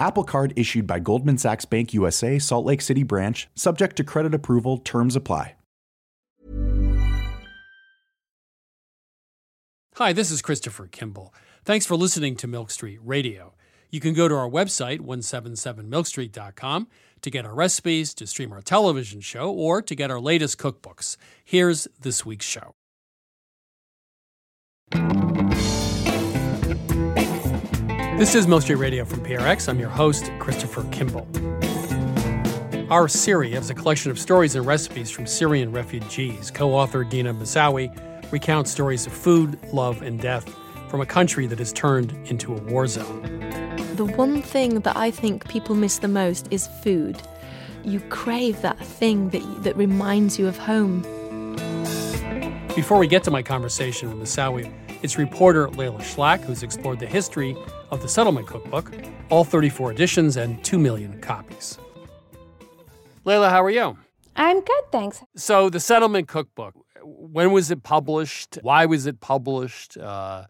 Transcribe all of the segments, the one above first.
Apple Card issued by Goldman Sachs Bank USA, Salt Lake City branch, subject to credit approval, terms apply. Hi, this is Christopher Kimball. Thanks for listening to Milk Street Radio. You can go to our website, 177milkstreet.com, to get our recipes, to stream our television show, or to get our latest cookbooks. Here's this week's show. This is Milk Street Radio from PRX. I'm your host, Christopher Kimball. Our Syria is a collection of stories and recipes from Syrian refugees. Co author Dina Mousawi recounts stories of food, love, and death from a country that has turned into a war zone. The one thing that I think people miss the most is food. You crave that thing that, that reminds you of home. Before we get to my conversation with Masawi, it's reporter Layla Schlack who's explored the history of the Settlement Cookbook, all 34 editions and 2 million copies. Layla, how are you? I'm good, thanks. So, the Settlement Cookbook, when was it published? Why was it published? Uh,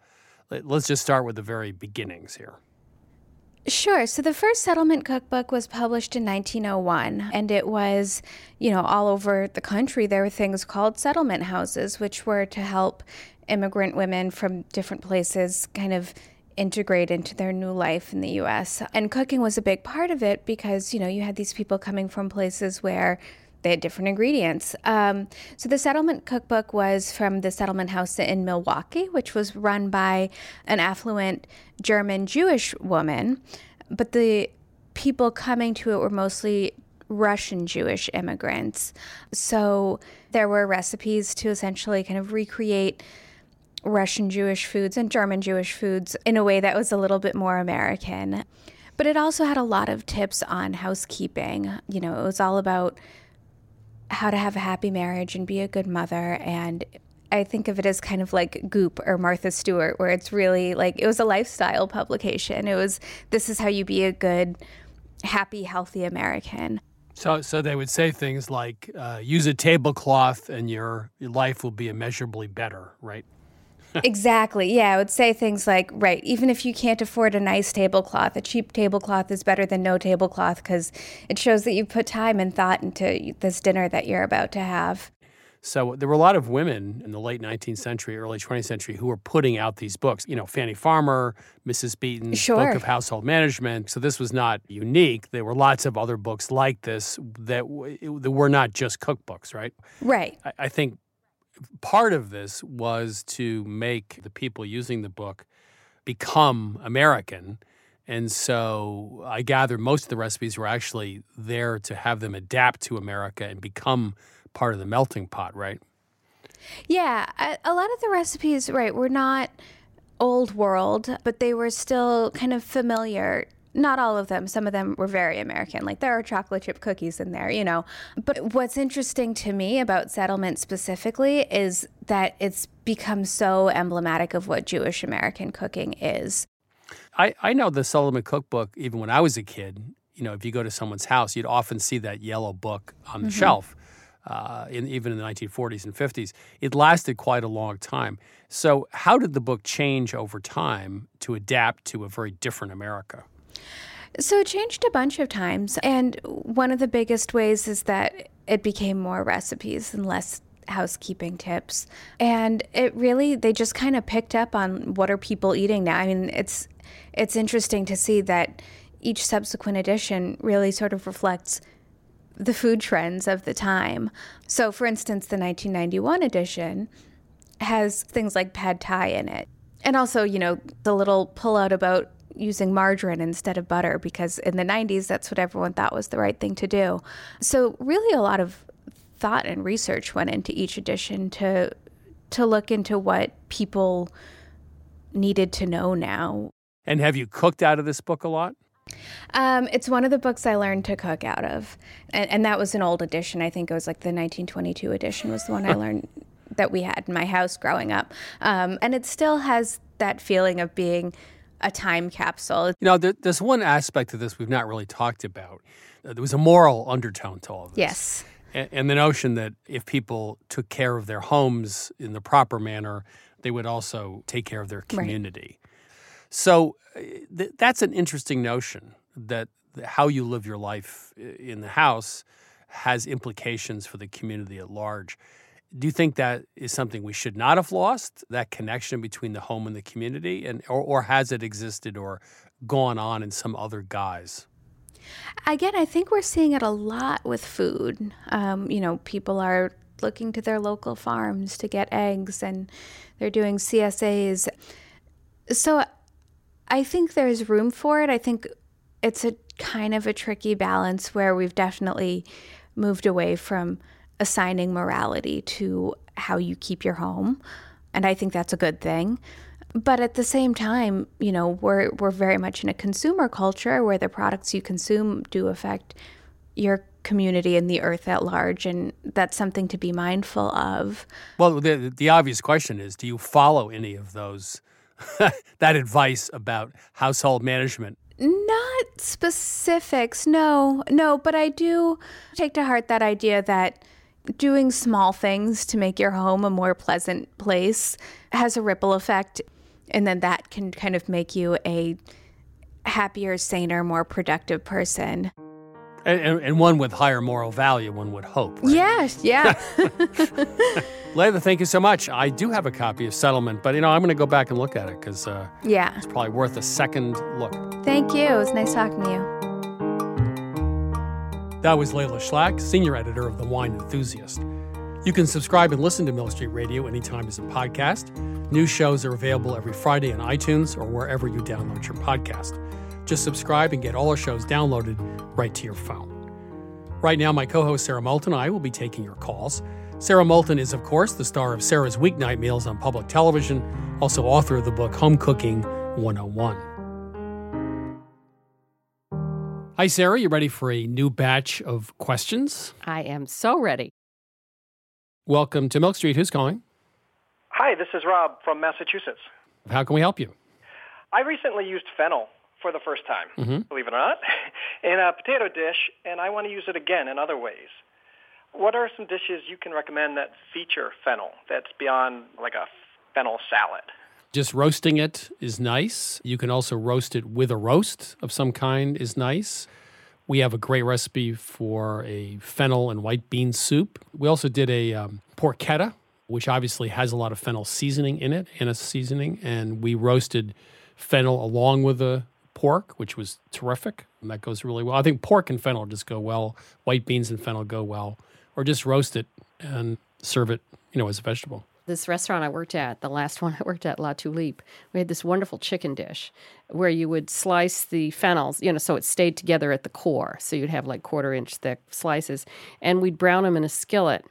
let's just start with the very beginnings here. Sure. So the first settlement cookbook was published in 1901, and it was, you know, all over the country. There were things called settlement houses, which were to help immigrant women from different places kind of integrate into their new life in the US. And cooking was a big part of it because, you know, you had these people coming from places where they had different ingredients. Um, so the settlement cookbook was from the settlement house in Milwaukee, which was run by an affluent German Jewish woman. But the people coming to it were mostly Russian Jewish immigrants. So there were recipes to essentially kind of recreate Russian Jewish foods and German Jewish foods in a way that was a little bit more American. But it also had a lot of tips on housekeeping. You know, it was all about how to have a happy marriage and be a good mother. And I think of it as kind of like Goop or Martha Stewart, where it's really like it was a lifestyle publication. It was this is how you be a good, happy, healthy American. So, so they would say things like, uh, "Use a tablecloth, and your your life will be immeasurably better." Right? Exactly. Yeah, I would say things like, right, even if you can't afford a nice tablecloth, a cheap tablecloth is better than no tablecloth because it shows that you put time and thought into this dinner that you're about to have. So there were a lot of women in the late 19th century, early 20th century who were putting out these books. You know, Fanny Farmer, Mrs. Beeton's sure. Book of Household Management. So this was not unique. There were lots of other books like this that, w- that were not just cookbooks, right? Right. I, I think part of this was to make the people using the book become American. And so I gather most of the recipes were actually there to have them adapt to America and become part of the melting pot, right? Yeah, a lot of the recipes, right, were not old world, but they were still kind of familiar not all of them. Some of them were very American. Like there are chocolate chip cookies in there, you know. But what's interesting to me about settlement specifically is that it's become so emblematic of what Jewish American cooking is. I, I know the Settlement Cookbook, even when I was a kid, you know, if you go to someone's house, you'd often see that yellow book on the mm-hmm. shelf. Uh, in, even in the 1940s and 50s. It lasted quite a long time. So, how did the book change over time to adapt to a very different America? So it changed a bunch of times. And one of the biggest ways is that it became more recipes and less housekeeping tips. And it really they just kind of picked up on what are people eating now. I mean, it's it's interesting to see that each subsequent edition really sort of reflects the food trends of the time. So, for instance, the 1991 edition has things like pad thai in it. And also, you know, the little pullout about using margarine instead of butter because in the 90s, that's what everyone thought was the right thing to do. So, really, a lot of thought and research went into each edition to to look into what people needed to know now. And have you cooked out of this book a lot? Um, it's one of the books I learned to cook out of, and, and that was an old edition. I think it was like the 1922 edition was the one I learned that we had in my house growing up, um, and it still has that feeling of being a time capsule. You know, there, there's one aspect of this we've not really talked about. Uh, there was a moral undertone to all of this. Yes. And, and the notion that if people took care of their homes in the proper manner, they would also take care of their community. Right. So uh, th- that's an interesting notion that how you live your life in the house has implications for the community at large. Do you think that is something we should not have lost, that connection between the home and the community? And or, or has it existed or gone on in some other guise? Again, I think we're seeing it a lot with food. Um, you know, people are looking to their local farms to get eggs and they're doing CSAs. So I think there's room for it. I think it's a kind of a tricky balance where we've definitely moved away from assigning morality to how you keep your home. And I think that's a good thing. But at the same time, you know, we're we're very much in a consumer culture where the products you consume do affect your community and the earth at large and that's something to be mindful of. Well, the the obvious question is do you follow any of those that advice about household management? Not specifics, no, no, but I do take to heart that idea that doing small things to make your home a more pleasant place has a ripple effect. And then that can kind of make you a happier, saner, more productive person. And, and, one with higher moral value, one would hope. Right? Yes, yeah. Layla, thank you so much. I do have a copy of Settlement, but you know I'm going to go back and look at it because uh, yeah, it's probably worth a second look. Thank you. It was nice talking to you. That was Layla Schlack, senior editor of The Wine Enthusiast. You can subscribe and listen to Milk Street Radio anytime as a podcast. New shows are available every Friday on iTunes or wherever you download your podcast. Just subscribe and get all our shows downloaded right to your phone. Right now, my co host Sarah Moulton and I will be taking your calls. Sarah Moulton is, of course, the star of Sarah's Weeknight Meals on public television, also author of the book Home Cooking 101. Hi, Sarah. You ready for a new batch of questions? I am so ready. Welcome to Milk Street. Who's calling? Hi, this is Rob from Massachusetts. How can we help you? I recently used fennel for the first time, mm-hmm. believe it or not, in a potato dish, and I want to use it again in other ways. What are some dishes you can recommend that feature fennel that's beyond like a fennel salad? Just roasting it is nice. You can also roast it with a roast of some kind is nice. We have a great recipe for a fennel and white bean soup. We also did a um, porchetta, which obviously has a lot of fennel seasoning in it, in a seasoning, and we roasted fennel along with the pork, which was terrific. And that goes really well. I think pork and fennel just go well. White beans and fennel go well. Or just roast it and serve it, you know, as a vegetable. This restaurant I worked at, the last one I worked at, La Tulipe, we had this wonderful chicken dish where you would slice the fennels, you know, so it stayed together at the core. So you'd have like quarter inch thick slices, and we'd brown them in a skillet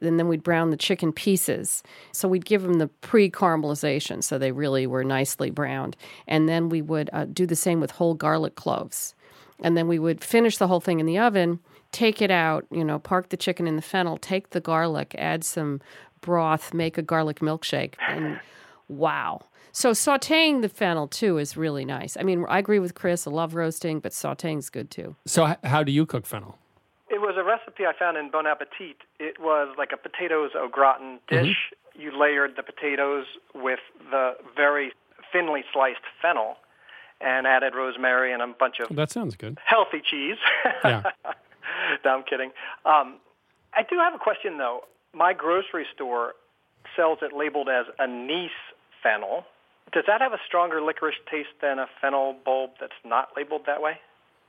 and then we'd brown the chicken pieces. So we'd give them the pre caramelization so they really were nicely browned. And then we would uh, do the same with whole garlic cloves. And then we would finish the whole thing in the oven, take it out, you know, park the chicken in the fennel, take the garlic, add some broth, make a garlic milkshake. And wow. So sautéing the fennel too is really nice. I mean, I agree with Chris. I love roasting, but sautéing's good too. So, how do you cook fennel? It was a recipe I found in Bon Appetit. It was like a potatoes au gratin dish. Mm-hmm. You layered the potatoes with the very thinly sliced fennel and added rosemary and a bunch of that sounds good healthy cheese. Yeah. no, I'm kidding. Um, I do have a question though. My grocery store sells it labeled as anise fennel. Does that have a stronger licorice taste than a fennel bulb that's not labeled that way?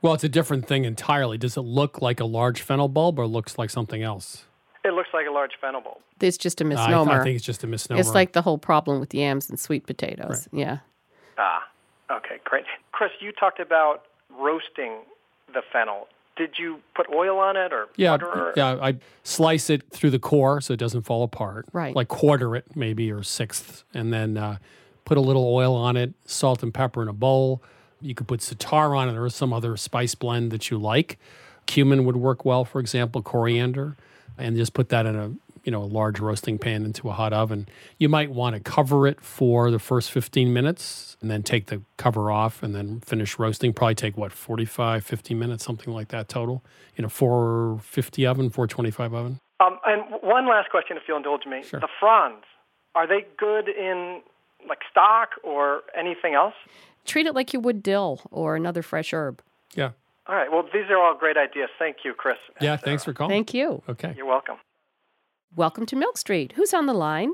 Well, it's a different thing entirely. Does it look like a large fennel bulb or looks like something else? It looks like a large fennel bulb. It's just a misnomer. I, I think it's just a misnomer. It's like the whole problem with yams and sweet potatoes. Right. Yeah. Ah, okay, great. Chris, you talked about roasting the fennel. Did you put oil on it or yeah, butter? Or? Yeah, I slice it through the core so it doesn't fall apart. Right. Like quarter it maybe or sixth, and then uh, put a little oil on it, salt and pepper in a bowl You could put za'atar on it or some other spice blend that you like. Cumin would work well, for example, coriander, and just put that in a you know a large roasting pan into a hot oven. You might want to cover it for the first 15 minutes and then take the cover off and then finish roasting. Probably take what 45, 50 minutes, something like that total in a 450 oven, 425 oven. Um, and one last question, if you'll indulge me. Sure. The fronds, are they good in like stock or anything else? Treat it like you would dill or another fresh herb. Yeah. All right. Well, these are all great ideas. Thank you, Chris. Yeah. Thanks for calling. Thank you. Okay. You're welcome. Welcome to Milk Street. Who's on the line?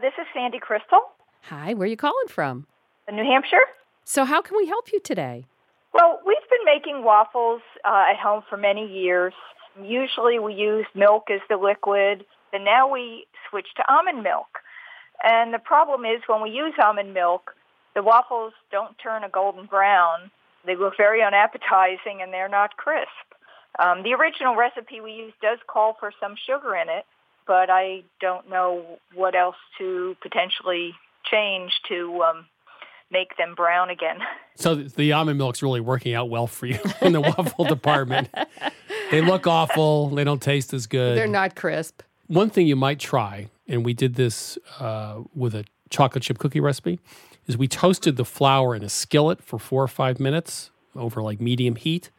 This is Sandy Crystal, Hi, where are you calling from? New Hampshire. So, how can we help you today? Well, we've been making waffles uh, at home for many years. Usually we use milk as the liquid, and now we switch to almond milk. And the problem is when we use almond milk, the waffles don't turn a golden brown. They look very unappetizing and they're not crisp. Um, the original recipe we use does call for some sugar in it, but I don't know what else to potentially change to um, make them brown again. So th- the almond milk's really working out well for you in the waffle department. They look awful. They don't taste as good. They're not crisp. One thing you might try, and we did this uh, with a chocolate chip cookie recipe, is we toasted the flour in a skillet for four or five minutes over like medium heat,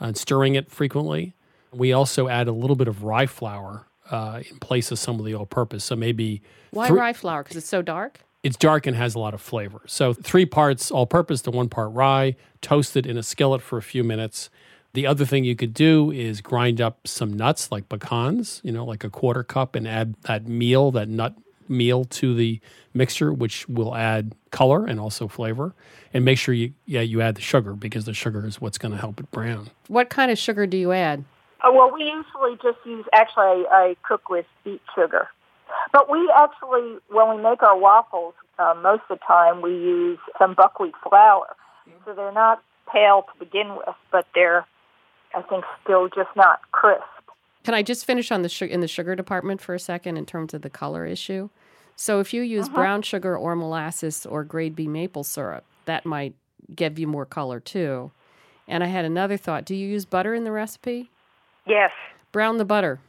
and stirring it frequently. We also add a little bit of rye flour uh, in place of some of the all-purpose. So maybe Why three- rye flour? Because it's so dark? it's dark and has a lot of flavor. So three parts all-purpose to one part rye, toasted in a skillet for a few minutes. The other thing you could do is grind up some nuts like pecans, you know, like a quarter cup, and add that meal, that nut meal to the mixture, which will add color and also flavor. And make sure you yeah you add the sugar because the sugar is what's going to help it brown. What kind of sugar do you add? Uh, well, we usually just use, actually, I, I cook with beet sugar. But we actually, when we make our waffles, uh, most of the time we use some buckwheat flour. So they're not pale to begin with, but they're, I think, still just not crisp. Can I just finish on the su- in the sugar department for a second in terms of the color issue? So if you use brown sugar or molasses or grade B maple syrup, that might give you more color too. And I had another thought. Do you use butter in the recipe? Yes. Brown the butter.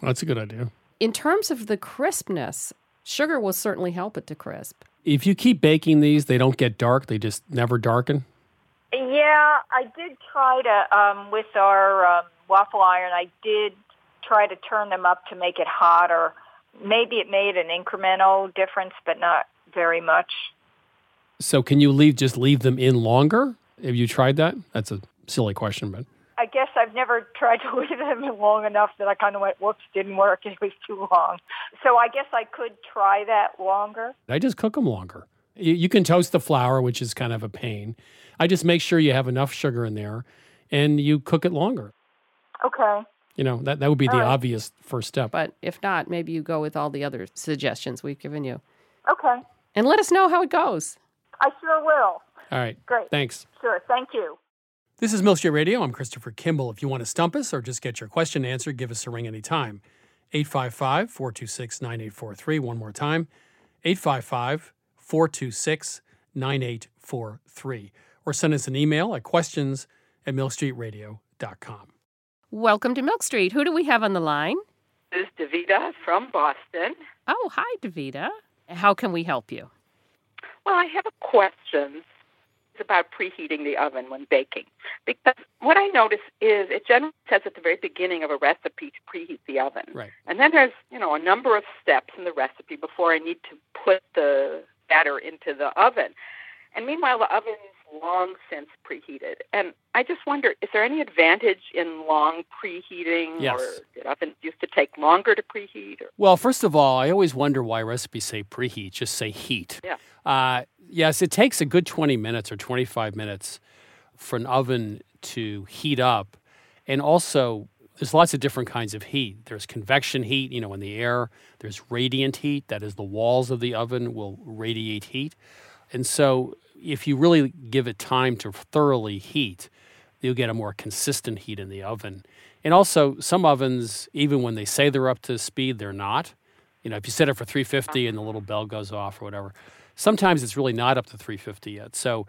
Well, that's a good idea. In terms of the crispness, sugar will certainly help it to crisp. If you keep baking these, they don't get dark. They just never darken. Yeah, I did try to, um, with our um, waffle iron, I did try to turn them up to make it hotter. Maybe it made an incremental difference, but not very much. So can you leave just leave them in longer? Have you tried that? That's a silly question, but I guess I've never tried to leave them long enough that I kind of went, whoops, didn't work. It was too long. So I guess I could try that longer. I just cook them longer. You, you can toast the flour, which is kind of a pain. I just make sure you have enough sugar in there, and you cook it longer. Okay. You know that that would be the All right. obvious first step. But if not, maybe you go with all the other suggestions we've given you. Okay. And let us know how it goes. I sure will. All right. Great. Thanks. Sure. Thank you. This is Milk Street Radio. I'm Christopher Kimball. If you want to stump us or just get your question answered, give us a ring anytime. 855 426 9843. One more time 855 426 9843. Or send us an email at questions at milkstreetradio.com. Welcome to Milk Street. Who do we have on the line? This is Davida from Boston. Oh, hi, Davida. How can we help you? Well, I have a question It's about preheating the oven when baking. Because what I notice is it generally says at the very beginning of a recipe to preheat the oven. Right. And then there's, you know, a number of steps in the recipe before I need to put the batter into the oven. And meanwhile, the oven is long since preheated. And I just wonder, is there any advantage in long preheating? Yes. Or did ovens used to take longer to preheat? Or, Well, first of all, I always wonder why recipes say preheat, just say heat. Yeah. Uh, yes, it takes a good 20 minutes or 25 minutes for an oven to heat up. And also, there's lots of different kinds of heat. There's convection heat, you know, in the air. There's radiant heat, that is, the walls of the oven will radiate heat. And so, if you really give it time to thoroughly heat, you'll get a more consistent heat in the oven. And also, some ovens, even when they say they're up to speed, they're not. You know, if you set it for 350 and the little bell goes off or whatever, sometimes it's really not up to 350 yet. So,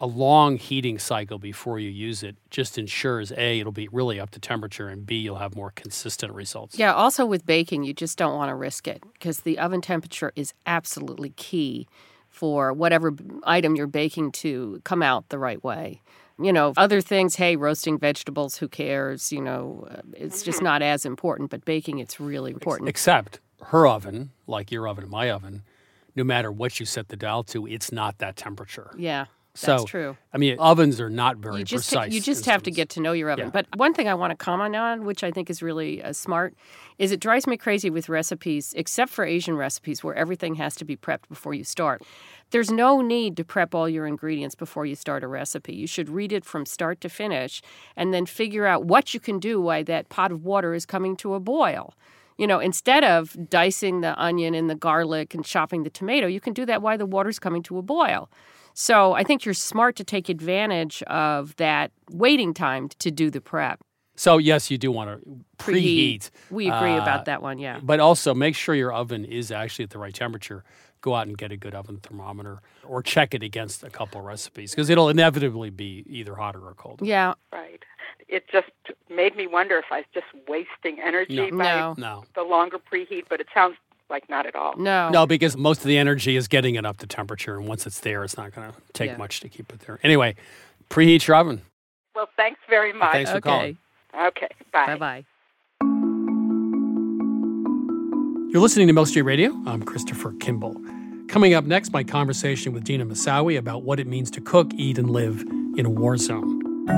a long heating cycle before you use it just ensures A, it'll be really up to temperature, and B, you'll have more consistent results. Yeah, also with baking, you just don't want to risk it because the oven temperature is absolutely key for whatever item you're baking to come out the right way. You know, other things, hey, roasting vegetables, who cares? You know, uh, it's just not as important, but baking, it's really important. Except her oven, like your oven and my oven, no matter what you set the dial to, it's not that temperature. Yeah. So, That's true. I mean, ovens are not very you just precise. you just have to get to know your oven. Yeah. But one thing I want to comment on, which I think is really uh, smart, is it drives me crazy with recipes, except for Asian recipes where everything has to be prepped before you start. There's no need to prep all your ingredients before you start a recipe. You should read it from start to finish and then figure out what you can do while that pot of water is coming to a boil. You know, instead of dicing the onion and the garlic and chopping the tomato, you can do that while the water's coming to a boil. So I think you're smart to take advantage of that waiting time to do the prep. So yes, you do want to preheat. We agree uh, about that one, yeah. But also make sure your oven is actually at the right temperature. Go out and get a good oven thermometer or check it against a couple recipes because it'll inevitably be either hotter or colder. Yeah. Right. It just made me wonder if I was just wasting energy No. by No. No. the longer preheat, but it sounds like not at all. No. No, because most of the energy is getting it up to temperature, and once it's there, it's not going to take Yeah. much to keep it there. Anyway, preheat your oven. Well, thanks very much. Thanks for Okay. calling. Okay. Bye. Bye bye. You're listening to Milk Street Radio. I'm Christopher Kimball. Coming up next, my conversation with Dina Mousawi about what it means to cook, eat, and live in a war zone. Hey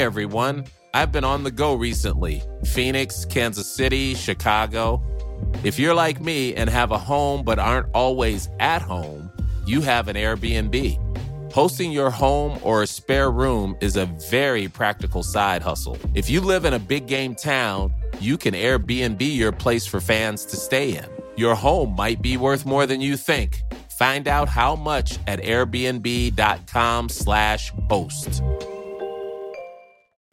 everyone, I've been on the go recently Phoenix, Kansas City, Chicago. If you're like me and have a home but aren't always at home, you have an Airbnb. Hosting your home or a spare room is a very practical side hustle. If you live in a big game town, you can Airbnb your place for fans to stay in. Your home might be worth more than you think. Find out how much at airbnb.com/slash host.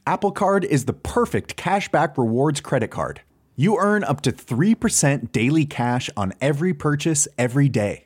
Apple Card is the perfect cashback rewards credit card. You earn up to 3% daily cash on every purchase every day.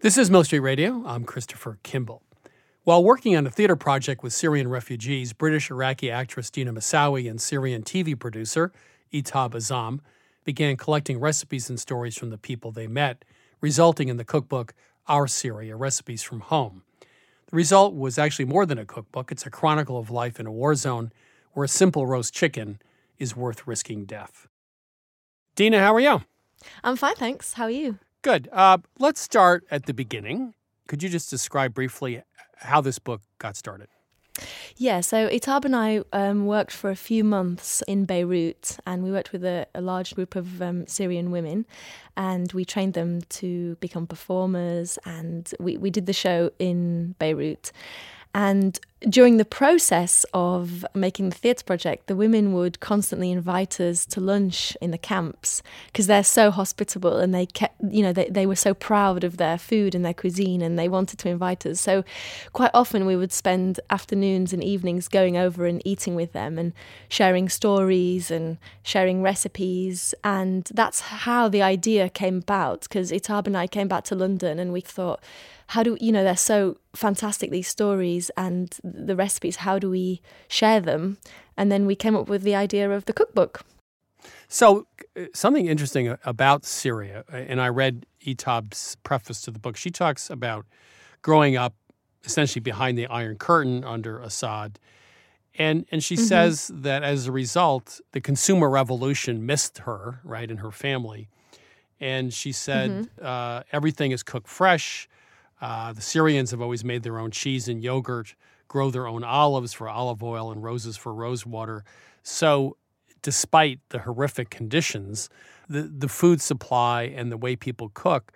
This is Street Radio. I'm Christopher Kimball. While working on a theater project with Syrian refugees, British Iraqi actress Dina Mousawi and Syrian TV producer Itab Azzam began collecting recipes and stories from the people they met, resulting in the cookbook Our Syria Recipes from Home. The result was actually more than a cookbook, it's a chronicle of life in a war zone where a simple roast chicken is worth risking death. Dina, how are you? I'm fine, thanks. How are you? Good. Uh, let's start at the beginning. Could you just describe briefly how this book got started? Yeah, so Itab and I um, worked for a few months in Beirut, and we worked with a, a large group of um, Syrian women, and we trained them to become performers, and we, we did the show in Beirut. And during the process of making the theatre project, the women would constantly invite us to lunch in the camps because they're so hospitable and they kept, you know, they, they were so proud of their food and their cuisine and they wanted to invite us. So quite often we would spend afternoons and evenings going over and eating with them and sharing stories and sharing recipes. And that's how the idea came about because Itab and I came back to London and we thought, how do you know they're so fantastic these stories and the recipes how do we share them and then we came up with the idea of the cookbook So, uh, something interesting about Syria, uh, and I read Itab's preface to the book. She talks about growing up essentially behind the Iron Curtain under Assad. And, and she mm-hmm. says that as a result, the consumer revolution missed her, right, and her family. And she said mm-hmm. uh, everything is cooked fresh. Uh, the Syrians have always made their own cheese and yogurt, grow their own olives for olive oil and roses for rose water. So, despite the horrific conditions, the, the food supply and the way people cook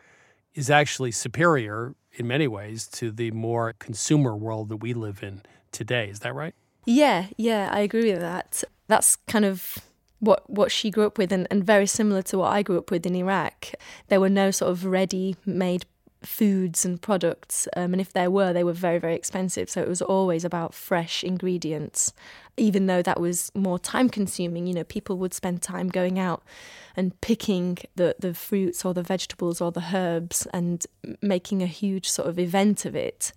is actually superior in many ways to the more consumer world that we live in today. Is that right? Yeah, yeah, I agree with that. That's kind of what what she grew up with and, and very similar to what I grew up with in Iraq. There were no sort of ready made foods and products um, and if there were they were very very expensive. So it was always about fresh ingredients even though that was more time consuming. You know people would spend time going out and picking the the fruits or the vegetables or the herbs and making a huge sort of event of it.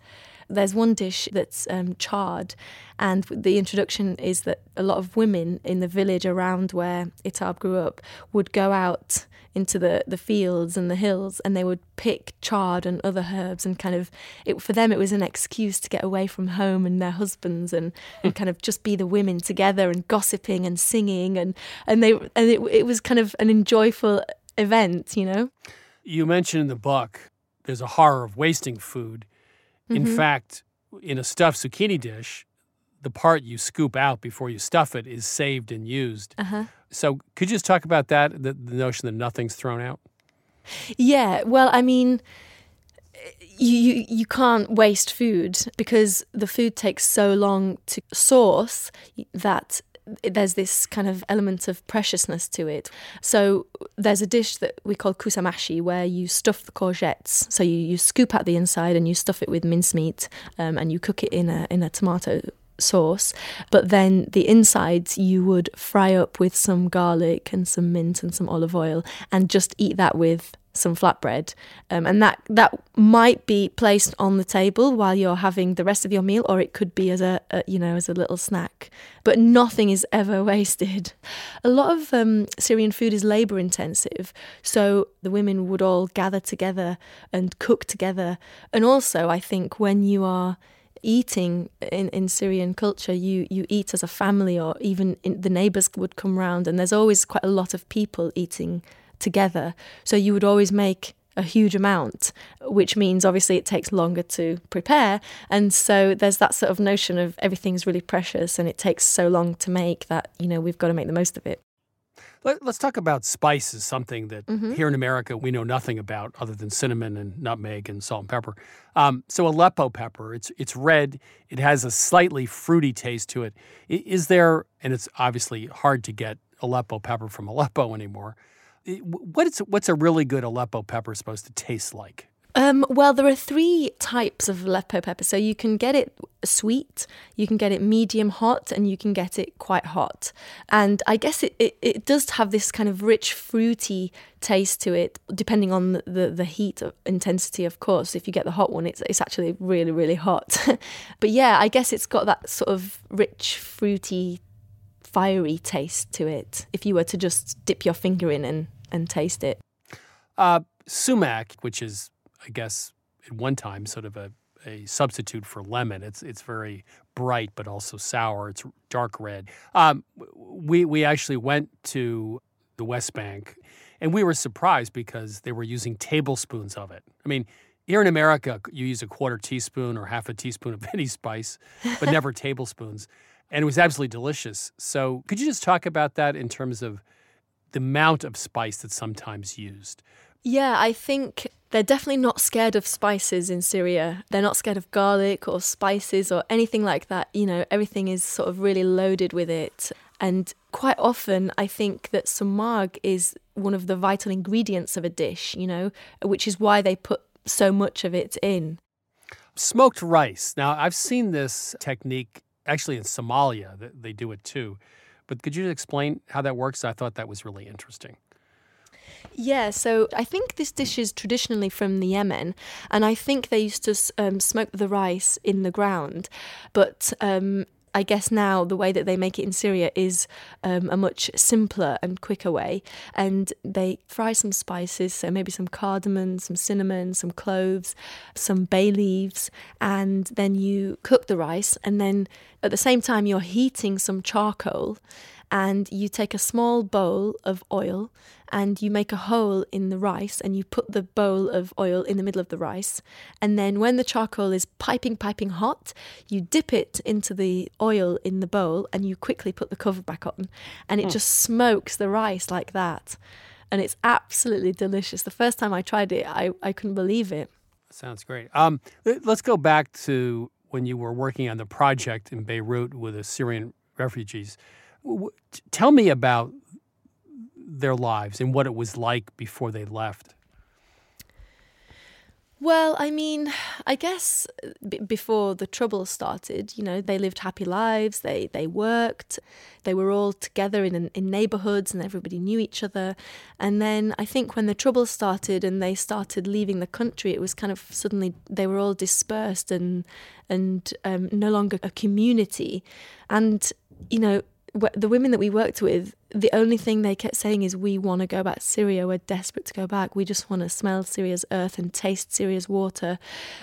There's one dish that's um, chard, and the introduction is that a lot of women in the village around where Itab grew up would go out into the, the fields and the hills and they would pick chard and other herbs and kind of it for them it was an excuse to get away from home and their husbands and, and kind of just be the women together and gossiping and singing and and they and it, it was kind of an enjoyable event you know you mentioned in the book there's a horror of wasting food in mm-hmm. fact, in a stuffed zucchini dish, the part you scoop out before you stuff it is saved and used. Uh-huh. So, could you just talk about that the, the notion that nothing's thrown out? Yeah, well, I mean, you, you you can't waste food because the food takes so long to source that there's this kind of element of preciousness to it. So there's a dish that we call kusamashi where you stuff the courgettes. So you, you scoop out the inside and you stuff it with mincemeat um, and you cook it in a in a tomato sauce. But then the insides you would fry up with some garlic and some mint and some olive oil and just eat that with some flatbread, um, and that that might be placed on the table while you're having the rest of your meal, or it could be as a, a you know as a little snack. But nothing is ever wasted. A lot of um, Syrian food is labor intensive, so the women would all gather together and cook together. And also, I think when you are eating in, in Syrian culture, you, you eat as a family, or even the neighbors would come round, and there's always quite a lot of people eating together. So you would always make a huge amount, which means obviously it takes longer to prepare. And so there's that sort of notion of everything's really precious and it takes so long to make that, you know, we've got to make the most of it. Let, us talk about spices, something that mm-hmm. here in America we know nothing about other than cinnamon and nutmeg and salt and pepper. Um, so Aleppo pepper, it's it's red. It has a slightly fruity taste to it. Is there, and it's obviously hard to get Aleppo pepper from Aleppo anymore what's what's a really good Aleppo pepper supposed to taste like? Um, well, there are three types of Aleppo pepper. So you can get it sweet, you can get it medium hot, and you can get it quite hot. And I guess it, it, it does have this kind of rich, fruity taste to it, depending on the, the, the heat intensity, of course. If you get the hot one, it's, it's actually really, really hot. but yeah, I guess it's got that sort of rich, fruity, fiery taste to it. If you were to just dip your finger in and and taste it. Uh, sumac, which is, I guess, at one time sort of a, a substitute for lemon. It's it's very bright but also sour. It's dark red. Um, we we actually went to the West Bank, and we were surprised because they were using tablespoons of it. I mean. Here in America, you use a quarter teaspoon or half a teaspoon of any spice, but never tablespoons. And it was absolutely delicious. So, could you just talk about that in terms of the amount of spice that's sometimes used. Yeah, I think they're definitely not scared of spices in Syria. They're not scared of garlic or spices or anything like that. You know, everything is sort of really loaded with it. And quite often, I think that samag is one of the vital ingredients of a dish, you know, which is why they put so much of it in. Smoked rice. Now, I've seen this technique actually in Somalia, they do it too. But could you explain how that works? I thought that was really interesting. Yeah, so I think this dish is traditionally from the Yemen, and I think they used to um, smoke the rice in the ground. But um, I guess now the way that they make it in Syria is um, a much simpler and quicker way. And they fry some spices, so maybe some cardamom, some cinnamon, some cloves, some bay leaves, and then you cook the rice. And then at the same time, you're heating some charcoal and you take a small bowl of oil and you make a hole in the rice and you put the bowl of oil in the middle of the rice. And then when the charcoal is piping piping hot you dip it into the oil in the bowl and you quickly put the cover back on. And it mm. just smokes the rice like that. And it's absolutely delicious. The first time i tried it i, I couldn't believe it. Sounds great. Um, let's go back to when you were working on the project in beirut with the syrian refugees tell me about their lives and what it was like before they left. Well, I mean, I guess uh, b- before the trouble started, you know, they lived happy lives. They they worked. They were all together in in neighborhoods, and everybody knew each other. And then I think when the trouble started and they started leaving the country, it was kind of suddenly they were all dispersed and and um, no longer a community. And you know, the women that we worked with, the only thing they kept saying is, "We want to go back to Syria. We're desperate to go back. We just want to smell Syria's earth and taste Syria's water."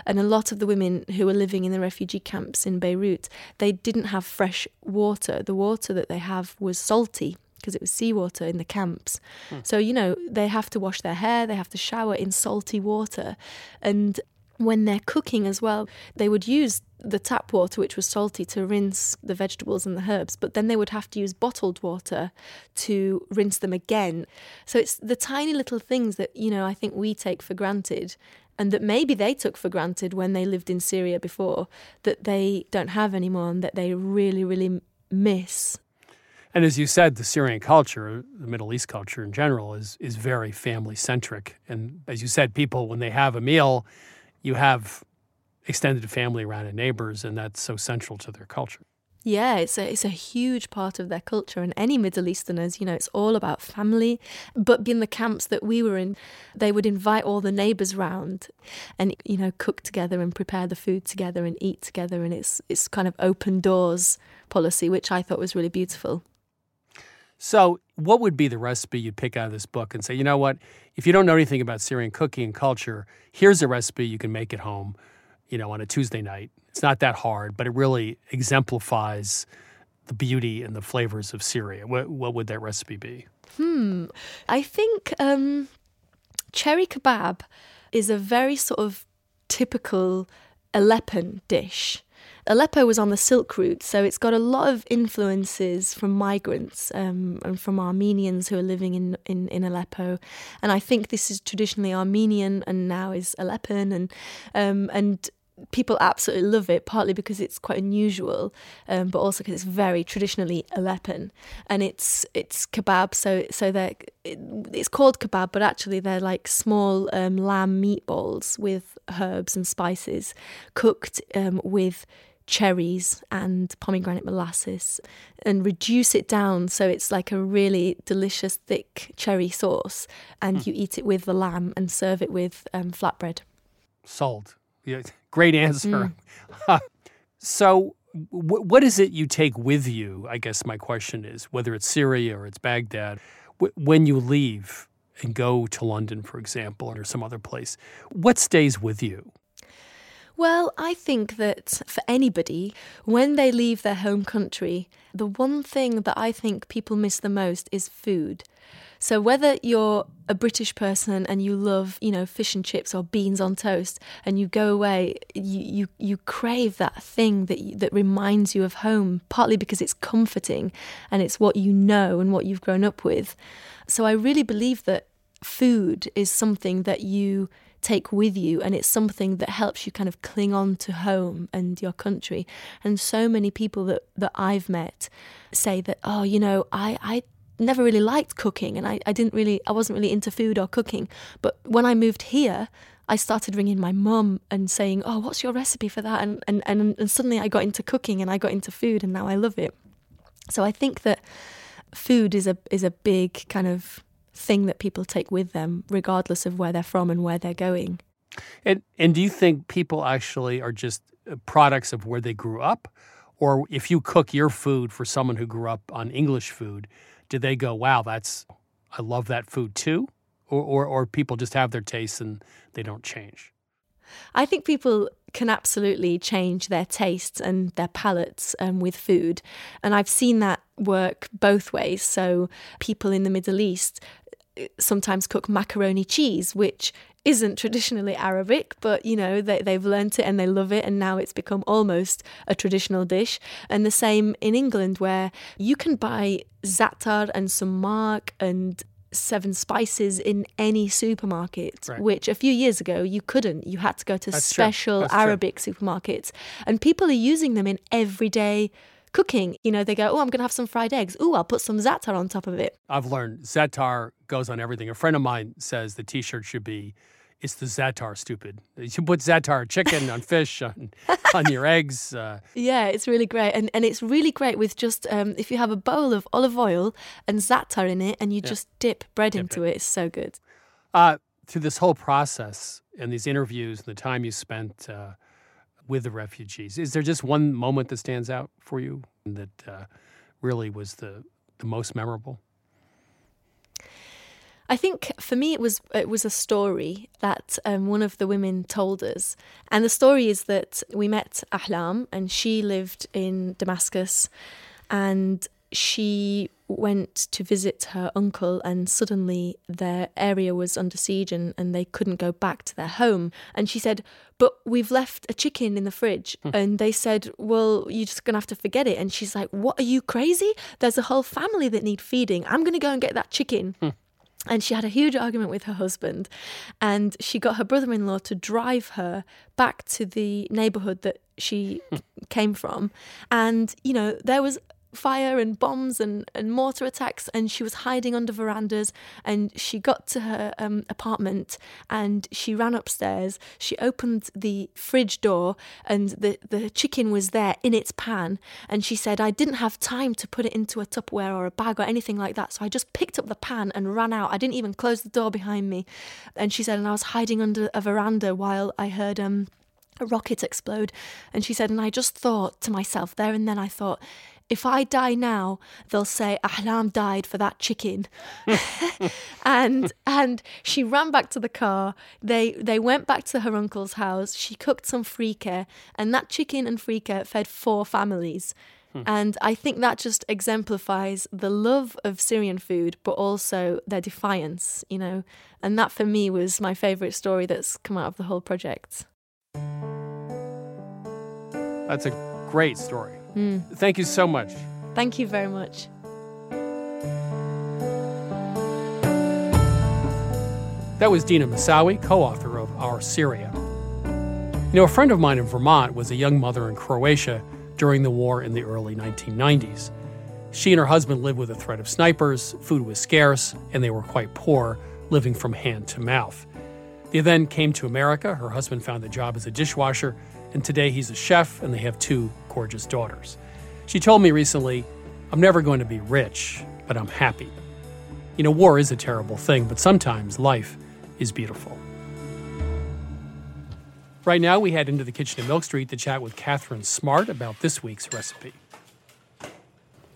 And a lot of the women who were living in the refugee camps in Beirut, they didn't have fresh water. The water that they have was salty because it was seawater in the camps. Hmm. So, you know, they have to wash their hair, they have to shower in salty water. And when they're cooking as well, they would use the tap water, which was salty, to rinse the vegetables and the herbs, but then they would have to use bottled water to rinse them again. So it's the tiny little things that, you know, I think we take for granted and that maybe they took for granted when they lived in Syria before that they don't have anymore and that they really, really miss. And as you said, the Syrian culture, the Middle East culture in general, is is very family centric. And as you said, people when they have a meal, you have extended family around and neighbors, and that's so central to their culture. Yeah, it's a it's a huge part of their culture, and any Middle Easterners, you know, it's all about family. But in the camps that we were in, they would invite all the neighbours round, and you know, cook together and prepare the food together and eat together, and it's it's kind of open doors policy, which I thought was really beautiful. So, what would be the recipe you'd pick out of this book and say, you know what, if you don't know anything about Syrian cooking and culture, here's a recipe you can make at home you know, on a Tuesday night. It's not that hard, but it really exemplifies the beauty and the flavors of Syria. What, what would that recipe be? Hmm. I think um, cherry kebab is a very sort of typical Aleppan dish. Aleppo was on the Silk Route, so it's got a lot of influences from migrants um, and from Armenians who are living in, in, in Aleppo. And I think this is traditionally Armenian and now is Aleppan. And, um, and people absolutely love it, partly because it's quite unusual, um, but also because it's very traditionally Aleppan, and it's it's kebab. So so they it, it's called kebab, but actually they're like small um, lamb meatballs with herbs and spices, cooked um, with cherries and pomegranate molasses and reduce it down so it's like a really delicious thick cherry sauce and mm. you eat it with the lamb and serve it with um, flatbread salt yeah, great answer. Mm. so, w- what is it you take with you? I guess my question is whether it's Syria or it's Baghdad, w- when you leave and go to London, for example, or some other place, what stays with you? Well, I think that for anybody, when they leave their home country, the one thing that I think people miss the most is food. So whether you're a British person and you love, you know, fish and chips or beans on toast, and you go away, you you, you crave that thing that that reminds you of home, partly because it's comforting and it's what you know and what you've grown up with. So I really believe that food is something that you take with you and it's something that helps you kind of cling on to home and your country and so many people that that I've met say that oh you know I I never really liked cooking and I, I didn't really I wasn't really into food or cooking. But when I moved here, I started ringing my mum and saying, Oh, what's your recipe for that? And, and, and, and suddenly I got into cooking and I got into food and now I love it. So I think that food is a is a big kind of thing that people take with them, regardless of where they're from and where they're going. And and do you think people actually are just uh, products of where they grew up? Or if you cook your food for someone who grew up on English food, do they go, wow, that's, I love that food too? Or, or, or people just have their tastes and they don't change? I think people can absolutely change their tastes and their palates um, with food. And I've seen that work both ways. So, people in the Middle East sometimes cook macaroni cheese, which isn't traditionally Arabic, but you know, they, they've learnt it and they love it, and now it's become almost a traditional dish. And the same in England, where you can buy za'atar and sumac and seven spices in any supermarket, Right. which a few years ago you couldn't. You had to go to That's special true. Arabic supermarkets. And people are using them in everyday cooking. You know, they go, Oh, I'm going to have some fried eggs. Oh, I'll put some za'atar on top of it. I've learned za'atar goes on everything. A friend of mine says the T-shirt should be, "It's the za'atar, stupid." You should put za'atar chicken on fish, on, on your eggs. Uh, Yeah, it's really great. And, and it's really great with just um, if you have a bowl of olive oil and za'atar in it and you just dip bread into it. It's so good. uh, through this whole process and these interviews and the time you spent uh, with the refugees, is there just one moment that stands out for you that uh, really was the the most memorable? I think for me it was it was a story that um, one of the women told us, and the story is that we met Ahlam, and she lived in Damascus, and she went to visit her uncle, and suddenly their area was under siege, and, and they couldn't go back to their home. And she said, "But we've left a chicken in the fridge," hmm. and they said, "Well, you're just gonna have to forget it." And she's like, "What are you crazy? There's a whole family that need feeding. I'm gonna go and get that chicken." Hmm. And she had a huge argument with her husband, and she got her brother in law to drive her back to the neighborhood that she hmm. came from. And, you know, there was fire and bombs and, and mortar attacks, and she was hiding under verandas. And she got to her um, apartment and she ran upstairs. She opened the fridge door, and the, the chicken was there in its pan. And she said, I didn't have time to put it into a Tupperware or a bag or anything like that. So I just picked up the pan and ran out. I didn't even close the door behind me. And she said, and I was hiding under a veranda while I heard um, a rocket explode. And she said, and I just thought to myself there and then, I thought, if I die now, they'll say Ahlam died for that chicken. and and she ran back to the car. They they went back to her uncle's house. She cooked some frika, and that chicken and frika fed four families. Hmm. And I think that just exemplifies the love of Syrian food, but also their defiance, you know. And that for me was my favorite story that's come out of the whole project. That's a great story. Mm. Thank you so much. Thank you very much. That was Dina Mousawi, co author of Our Syria. You know, a friend of mine in Vermont was a young mother in Croatia during the war in the early 1990s. She and her husband lived with the threat of snipers, food was scarce, and they were quite poor, living from hand to mouth. They then came to America. Her husband found a job as a dishwasher, and today he's a chef, and they have two gorgeous daughters. She told me recently, I'm never going to be rich, but I'm happy. You know, war is a terrible thing, but sometimes life is beautiful. Right now, we head into the kitchen at Milk Street to chat with Catherine Smart about this week's recipe.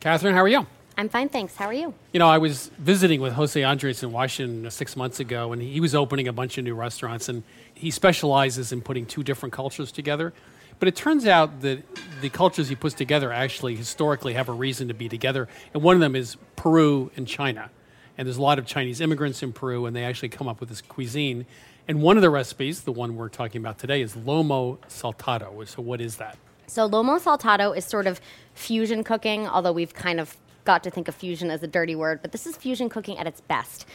Catherine, how are you? I'm fine, thanks. How are you? You know, I was visiting with Jose Andres in Washington uh, six months ago, and he was opening a bunch of new restaurants, and he specializes in putting two different cultures together. But it turns out that the cultures he puts together actually historically have a reason to be together, and one of them is Peru and China. And there's a lot of Chinese immigrants in Peru, and they actually come up with this cuisine. And one of the recipes, the one we're talking about today, is lomo saltado. So, what is that? So, lomo saltado is sort of fusion cooking, although we've kind of got to think of fusion as a dirty word, but this is fusion cooking at its best.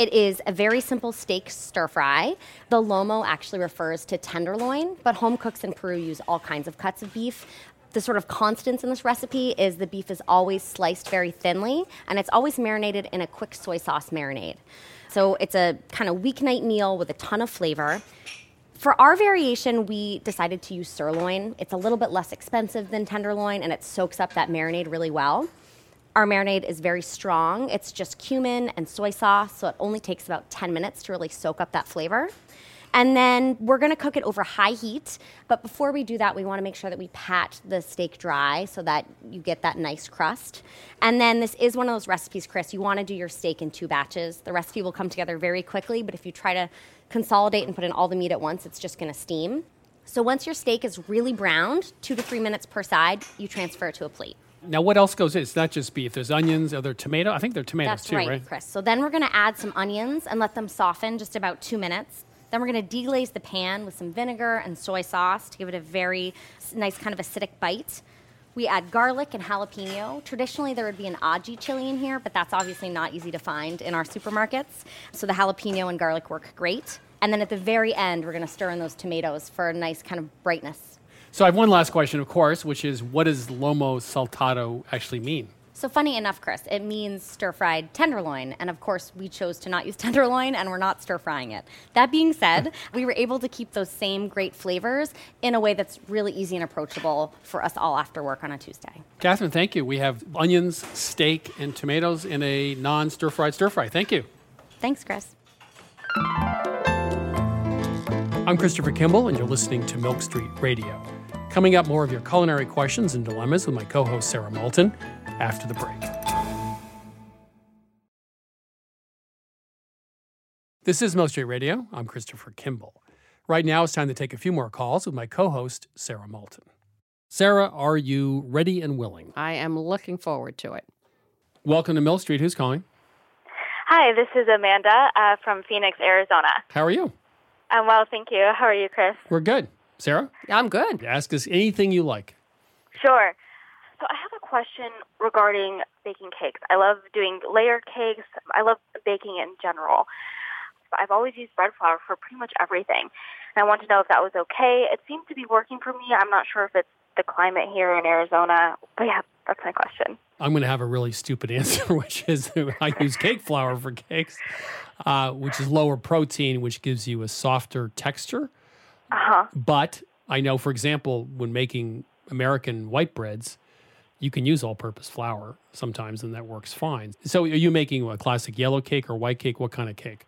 It is a very simple steak stir fry. The lomo actually refers to tenderloin, but home cooks in Peru use all kinds of cuts of beef. The sort of constants in this recipe is the beef is always sliced very thinly, and it's always marinated in a quick soy sauce marinade. So it's a kind of weeknight meal with a ton of flavor. For our variation, we decided to use sirloin. It's a little bit less expensive than tenderloin, and it soaks up that marinade really well. Our marinade is very strong. It's just cumin and soy sauce, so it only takes about 10 minutes to really soak up that flavor. And then we're to cook it over high heat. But before we do that, we want to make sure that we pat the steak dry so that you get that nice crust. And then this is one of those recipes, Chris. You want to do your steak in two batches. The recipe will come together very quickly, but if you try to consolidate and put in all the meat at once, it's just to steam. So once your steak is really browned, two to three minutes per side, you transfer it to a plate. Now, what else goes in? It's not just beef. There's onions. Are there tomato? I think they're tomatoes That's too, right, right? Chris. So then we're going to add some onions and let them soften just about two minutes. Then we're going to deglaze the pan with some vinegar and soy sauce to give it a very nice kind of acidic bite. We add garlic and jalapeno. Traditionally, there would be an aji chili in here, but that's obviously not easy to find in our supermarkets. So the jalapeno and garlic work great. And then at the very end, we're going to stir in those tomatoes for a nice kind of brightness. So I have one last question, of course, which is what does lomo saltado actually mean? So funny enough, Chris, it means stir-fried tenderloin, and of course we chose to not use tenderloin, and we're not stir-frying it. That being said, we were able to keep those same great flavors in a way that's really easy and approachable for us all after work on a Tuesday. Catherine, thank you. We have onions, steak, and tomatoes in a non-stir fried stir fry. Thank you. Thanks, Chris. I'm Christopher Kimball, and you're listening to Milk Street Radio. Coming up, more of your culinary questions and dilemmas with my co host Sarah Moulton after the break. This is Milk Street Radio. I'm Christopher Kimball. Right now, it's time to take a few more calls with my co host Sarah Moulton. Sarah, are you ready and willing? I am looking forward to it. Welcome to Mill Street. Who's calling? Hi, this is Amanda uh, from Phoenix, Arizona. How are you? I'm well, thank you. How are you, Chris? We're good. Sarah, I'm good. ask us anything you like. Sure. So I have a question regarding baking cakes. I love doing layer cakes. I love baking in general. I've always used bread flour for pretty much everything. And I want to know if that was okay. It seems to be working for me. I'm not sure if it's the climate here in Arizona. But yeah, that's my question. I'm going to have a really stupid answer, which is I use cake flour for cakes, uh, which is lower protein, which gives you a softer texture. Uh huh. But I know, for example, when making American white breads, you can use all purpose flour sometimes, and that works fine. So, are you making a classic yellow cake or white cake? What kind of cake?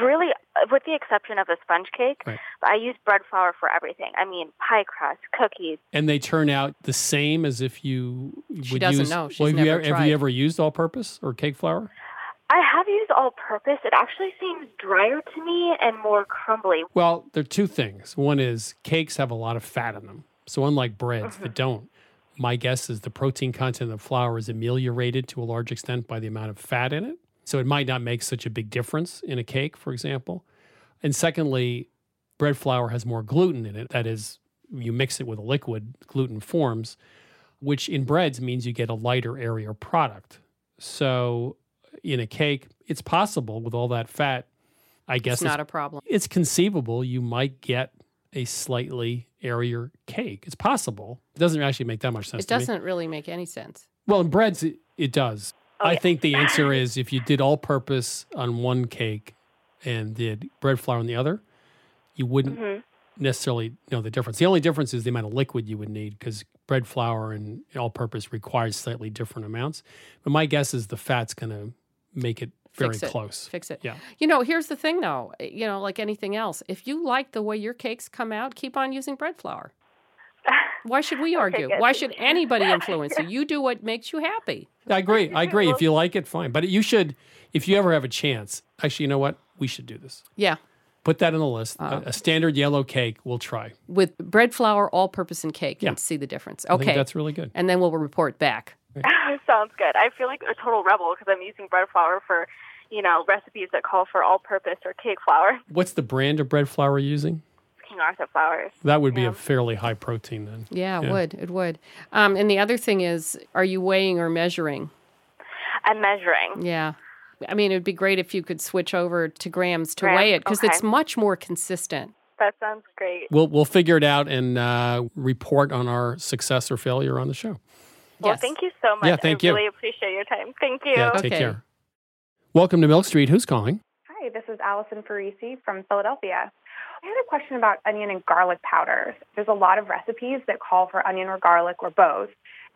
Really, uh, with the exception of a sponge cake, Right. but I use bread flour for everything. I mean, pie crust, cookies. And they turn out the same as if you She would doesn't use. know. She's well, have you, never ever, have you ever used all purpose or cake flour? I have used all purpose. It actually seems drier to me and more crumbly. Well, there are two things. One is cakes have a lot of fat in them. So, unlike breads that mm-hmm. don't, my guess is the protein content of flour is ameliorated to a large extent by the amount of fat in it. So, it might not make such a big difference in a cake, for example. And secondly, bread flour has more gluten in it. That is, you mix it with a liquid, gluten forms, which in breads means you get a lighter, airier product. So, in a cake, it's possible with all that fat. I guess It's not a problem. it's conceivable you might get a slightly airier cake. It's possible. It doesn't actually make that much sense It to me. doesn't really make any sense. Well, in breads, it, it does. I think the answer is if you did all purpose on one cake and did bread flour on the other, you wouldn't mm-hmm. necessarily know the difference. The only difference is the amount of liquid you would need because bread flour and all purpose requires slightly different amounts. But my guess is the fat's going to make it very Fix it. close. Fix it. Yeah. You know, here's the thing though, you know, like anything else, if you like the way your cakes come out, keep on using bread flour. Why should we argue? good. Why should anybody influence you? You do what makes you happy. I agree. I agree. If you like it, fine. But you should, if you ever have a chance, actually, you know what? We should do this. Yeah. Put that on the list. Uh. a, a standard yellow cake, we'll try. With bread flour, all purpose and cake, Yeah. and see the difference. I Okay. think that's really good. and then we'll report back. Sounds good. I feel like a total rebel because I'm using bread flour for, you know, recipes that call for all-purpose or cake flour. What's the brand of bread flour you're using? King Arthur flours. That would be Yeah. a fairly high protein then. Yeah, it Yeah. would. It would. Um, and the other thing is, are you weighing or measuring? I'm measuring. Yeah. I mean, it'd be great if you could switch over to grams to Grams, weigh it because okay. it's much more consistent. That sounds great. We'll we'll figure it out and uh, report on our success or failure on the show. Well, Yes. thank you so much. Yeah, thank I you. really appreciate your time. Thank you. Yeah, take Okay. care. Welcome to Milk Street. Who's calling? Hi, this is Allison Parisi from Philadelphia. I had a question about onion and garlic powders. There's a lot of recipes that call for onion or garlic or both.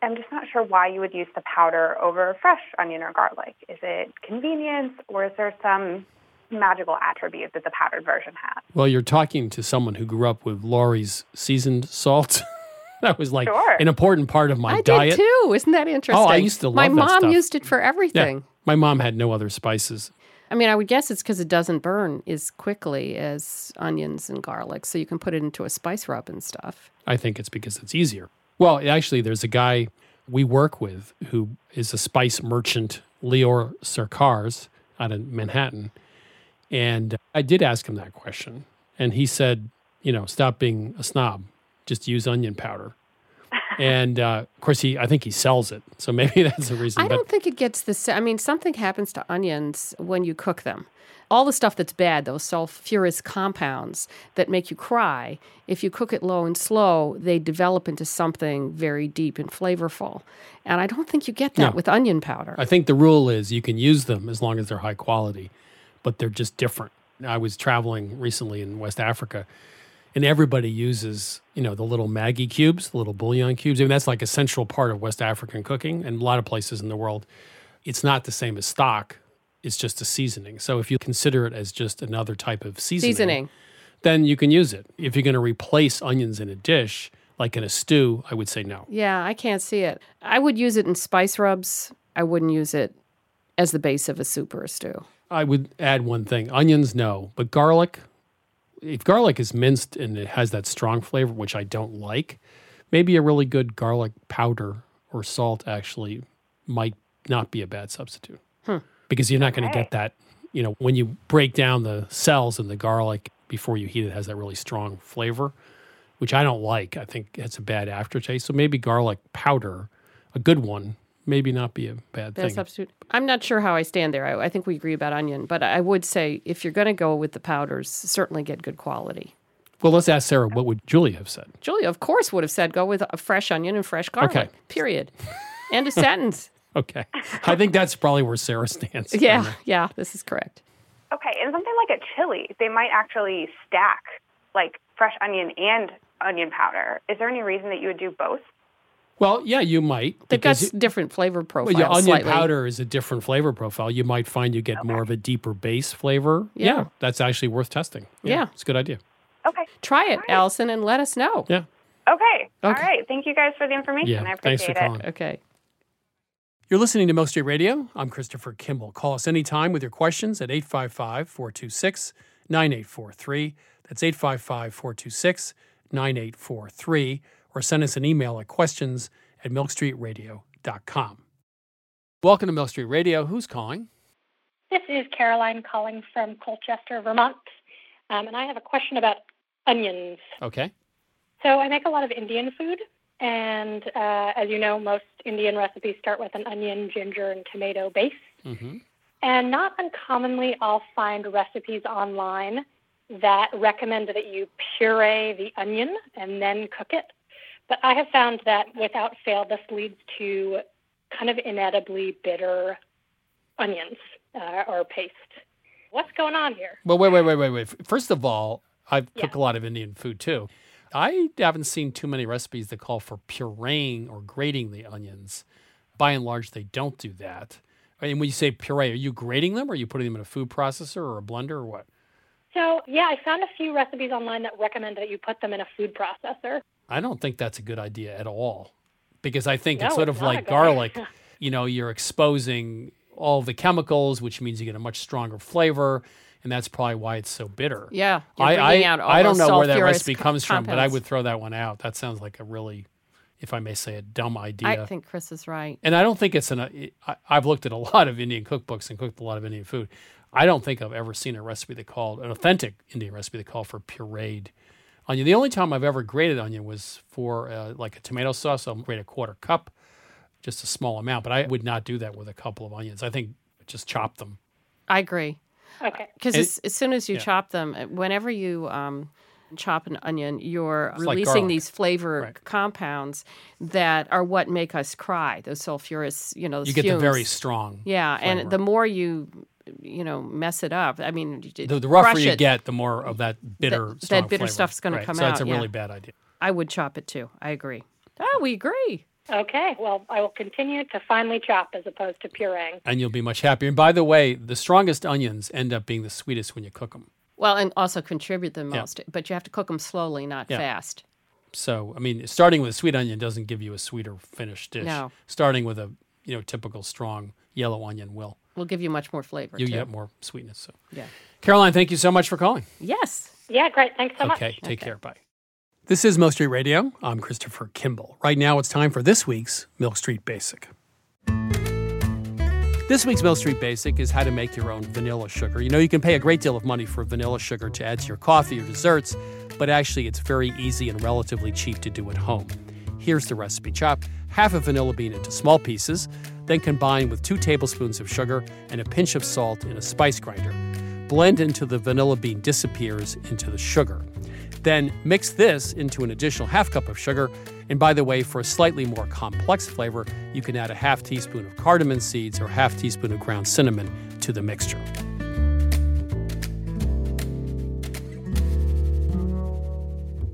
I'm just not sure why you would use the powder over fresh onion or garlic. Is it convenience or is there some magical attribute that the powdered version has. Well, you're talking to someone who grew up with Lawry's seasoned salt. that was like Sure. an important part of my I diet. did too. Isn't that interesting? Oh, I used to love it. My that mom stuff. used it for everything. Yeah. My mom had no other spices. I mean, I would guess it's because it doesn't burn as quickly as onions and garlic, so you can put it into a spice rub and stuff. I think it's because it's easier. Well, actually, there's a guy we work with who is a spice merchant, Lior Sercarz, out of Manhattan. And I did ask him that question. And he said, you know, stop being a snob, just use onion powder. and uh, of course, he, I think he sells it. So maybe that's the reason. I but don't think it gets the. I mean, something happens to onions when you cook them. All the stuff that's bad, those sulfurous compounds that make you cry, if you cook it low and slow, they develop into something very deep and flavorful. And I don't think you get that No. with onion powder. I think the rule is you can use them as long as they're high quality, but they're just different. I was traveling recently in West Africa, and everybody uses, you know, the little Maggi cubes, the little bouillon cubes. I mean, that's like a central part of West African cooking, and a lot of places in the world, it's not the same as stock. It's just a seasoning. So if you consider it as just another type of seasoning, Seasoning. then you can use it. If you're going to replace onions in a dish, like in a stew, I would say no. Yeah, I can't see it. I would use it in spice rubs. I wouldn't use it as the base of a soup or a stew. I would add one thing: onions, no, but garlic. If garlic is minced and it has that strong flavor, which I don't like, maybe a really good garlic powder or salt actually might not be a bad substitute Hmm. because you're not going to get that. You know, when you break down the cells in the garlic before you heat it, it has that really strong flavor, which I don't like. I think it's a bad aftertaste. So maybe garlic powder, a good one, maybe not be a bad Bad thing. substitute. I'm not sure how I stand there. I, I think we agree about onion, but I would say if you're going to go with the powders, certainly get good quality. Well, let's ask Sarah. What would Julia have said? Julia, of course, would have said go with a fresh onion and fresh garlic. Okay. Period. End of sentence. Okay. I think that's probably where Sarah stands. Yeah, yeah, this is correct. Okay, and something like a chili, they might actually stack like fresh onion and onion powder. Is there any reason that you would do both? Well, yeah, you might. They've got because different flavor Well, profiles. your onion slightly. powder is a different flavor profile. You might find you get more of a deeper base flavor. Yeah. that's actually worth testing. Yeah. it's a good idea. Okay. Try it, Allison, and let us know. Yeah. Okay. All Okay. right. Thank you guys for the information. Yeah, I thanks for appreciate it. calling. Okay. You're listening to Milk Street Radio. I'm Christopher Kimball. Call us anytime with your questions at 855 426 9843. That's 855 426 9843. Or send us an email at questions at milkstreetradio.com. Welcome to Milk Street Radio. Who's calling? This is Caroline calling from Colchester, Vermont. Um, and I have a question about onions. Okay. So I make a lot of Indian food. And uh, as you know, most Indian recipes start with an onion, ginger, and tomato base. Mm-hmm. And not uncommonly, I'll find recipes online that recommend that you puree the onion and then cook it. But I have found that without fail, this leads to kind of inedibly bitter onions uh, or paste. What's going on here? Well, wait, wait, wait, wait, wait. First of all, I cook a lot of Indian food too. I haven't seen too many recipes that call for pureeing or grating the onions. By and large, they don't do that. And when you say puree, are you grating them or are you putting them in a food processor or a blender or what? So, yeah, I found a few recipes online that recommend that you put them in a food processor. I don't think that's a good idea at all because I think No, it's sort it's of like garlic. you know, you're exposing all the chemicals, which means you get a much stronger flavor. And that's probably why it's so bitter. Yeah, I, I, out I don't know where that recipe co- comes from, but I would throw that one out. That sounds like a really, if I may say, a dumb idea. I think Chris is right. and I don't think it's an. I, I've looked at a lot of Indian cookbooks and cooked a lot of Indian food. I don't think I've ever seen a recipe that called an authentic Indian recipe that called for pureed onion. The only time I've ever grated onion was for uh, like a tomato sauce. I'll grate a quarter cup, just a small amount, but I would not do that with a couple of onions. I think just chop them. I agree. Okay. Because as, as soon as you yeah. chop them, uh, whenever you um, chop an onion, you're It's releasing garlic. these flavor compounds that are what make us cry. Those sulfurous, you know, You get the very strong. Yeah, flavor. and the more you, you know, mess it up. I mean, The, the rougher you it, get, the more of that bitter, that strong bitter flavor. stuff's gonna come so That's out, a yeah. really bad idea. I would chop it too. I agree. Oh, we agree. Okay, well, I will continue to finely chop as opposed to pureeing. And you'll be much happier. And by the way, the strongest onions end up being the sweetest when you cook them. Well, and also contribute the Yeah. most, but you have to cook them slowly, not Yeah. fast. So, I mean, starting with a sweet onion doesn't give you a sweeter finished dish. No. Starting with a you know typical strong yellow onion will Will give you much more flavor. you too. get more sweetness. So, Yeah. Caroline, thank you so much for calling. Yes. Yeah, great. Thanks so much. Okay, take care. Bye. This is Milk Street Radio. I'm Christopher Kimball. Right now, it's time for this week's Milk Street Basic. This week's Milk Street Basic is how to make your own vanilla sugar. You know, you can pay a great deal of money for vanilla sugar to add to your coffee or desserts, but actually, it's very easy and relatively cheap to do at home. Here's the recipe chop half a vanilla bean into small pieces, then combine with two tablespoons of sugar and a pinch of salt in a spice grinder. Blend until the vanilla bean disappears into the sugar. Then mix this into an additional half cup of sugar. And by the way, for a slightly more complex flavor, you can add a half teaspoon of cardamom seeds or half teaspoon of ground cinnamon to the mixture.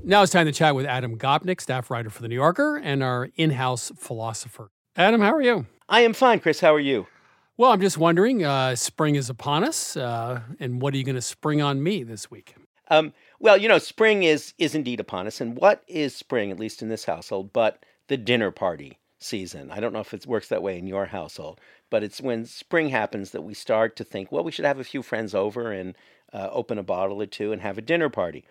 Now it's time to chat with Adam Gopnik, staff writer for The New Yorker and our in house philosopher. Adam, how are you? I am fine, Chris. How are you? Well, I'm just wondering uh, spring is upon us, uh, and what are you going to spring on me this week? Um, well, you know, spring is is indeed upon us, and what is spring, at least in this household, but the dinner party season? I don't know if it works that way in your household, but it's when spring happens that we start to think, well, we should have a few friends over and uh, open a bottle or two and have a dinner party.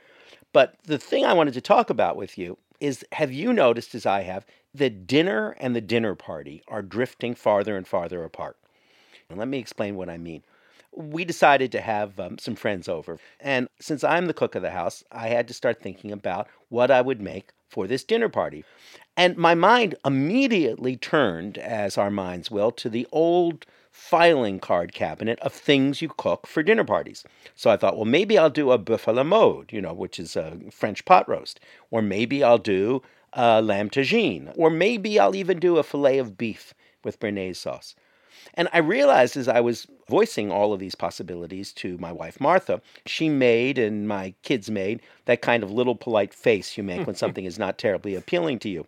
But the thing I wanted to talk about with you is have you noticed, as I have, that dinner and the dinner party are drifting farther and farther apart? And let me explain what I mean. We decided to have um, some friends over. And since I'm the cook of the house, I had to start thinking about what I would make for this dinner party. And my mind immediately turned, as our minds will, to the old filing card cabinet of things you cook for dinner parties. So I thought, well, maybe I'll do a boeuf à la mode, you know, which is a French pot roast. Or maybe I'll do a lamb tagine. Or maybe I'll even do a filet of beef with béarnaise sauce. And I realized as I was voicing all of these possibilities to my wife, Martha, she made, and my kids made, that kind of little polite face you make when something is not terribly appealing to you.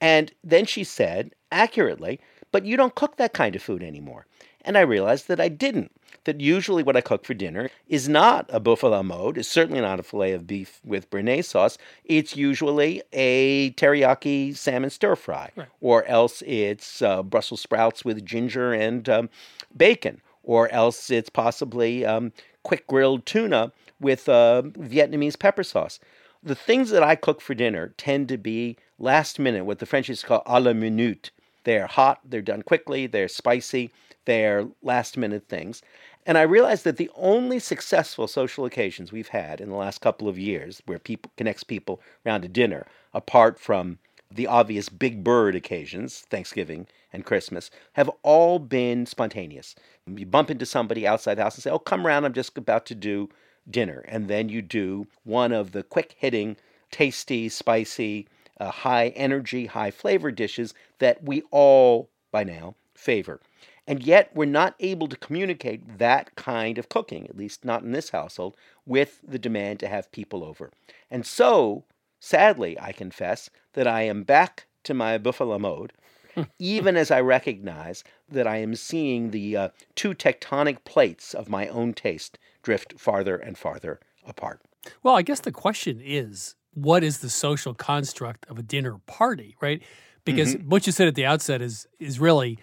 And then she said, accurately, but you don't cook that kind of food anymore. And I realized that I didn't. That usually what I cook for dinner is not a boeuf à la mode, it's certainly not a filet of beef with béarnaise sauce. It's usually a teriyaki salmon stir fry, or else it's uh, Brussels sprouts with ginger and um, bacon, or else it's possibly um, quick grilled tuna with uh, Vietnamese pepper sauce. The things that I cook for dinner tend to be last minute, what the French is called à la minute. They're hot, they're done quickly, they're spicy, they're last minute things. And I realized that the only successful social occasions we've had in the last couple of years where people connects people around a dinner, apart from the obvious big bird occasions, Thanksgiving and Christmas, have all been spontaneous. You bump into somebody outside the house and say, Oh, come around, I'm just about to do dinner. And then you do one of the quick hitting, tasty, spicy, uh, high energy, high flavor dishes that we all, by now, favor. And yet, we're not able to communicate that kind of cooking, at least not in this household, with the demand to have people over. And so, sadly, I confess that I am back to my la mode, even as I recognize that I am seeing the uh, two tectonic plates of my own taste drift farther and farther apart. Well, I guess the question is what is the social construct of a dinner party, right? Because Mhm. what you said at the outset is is really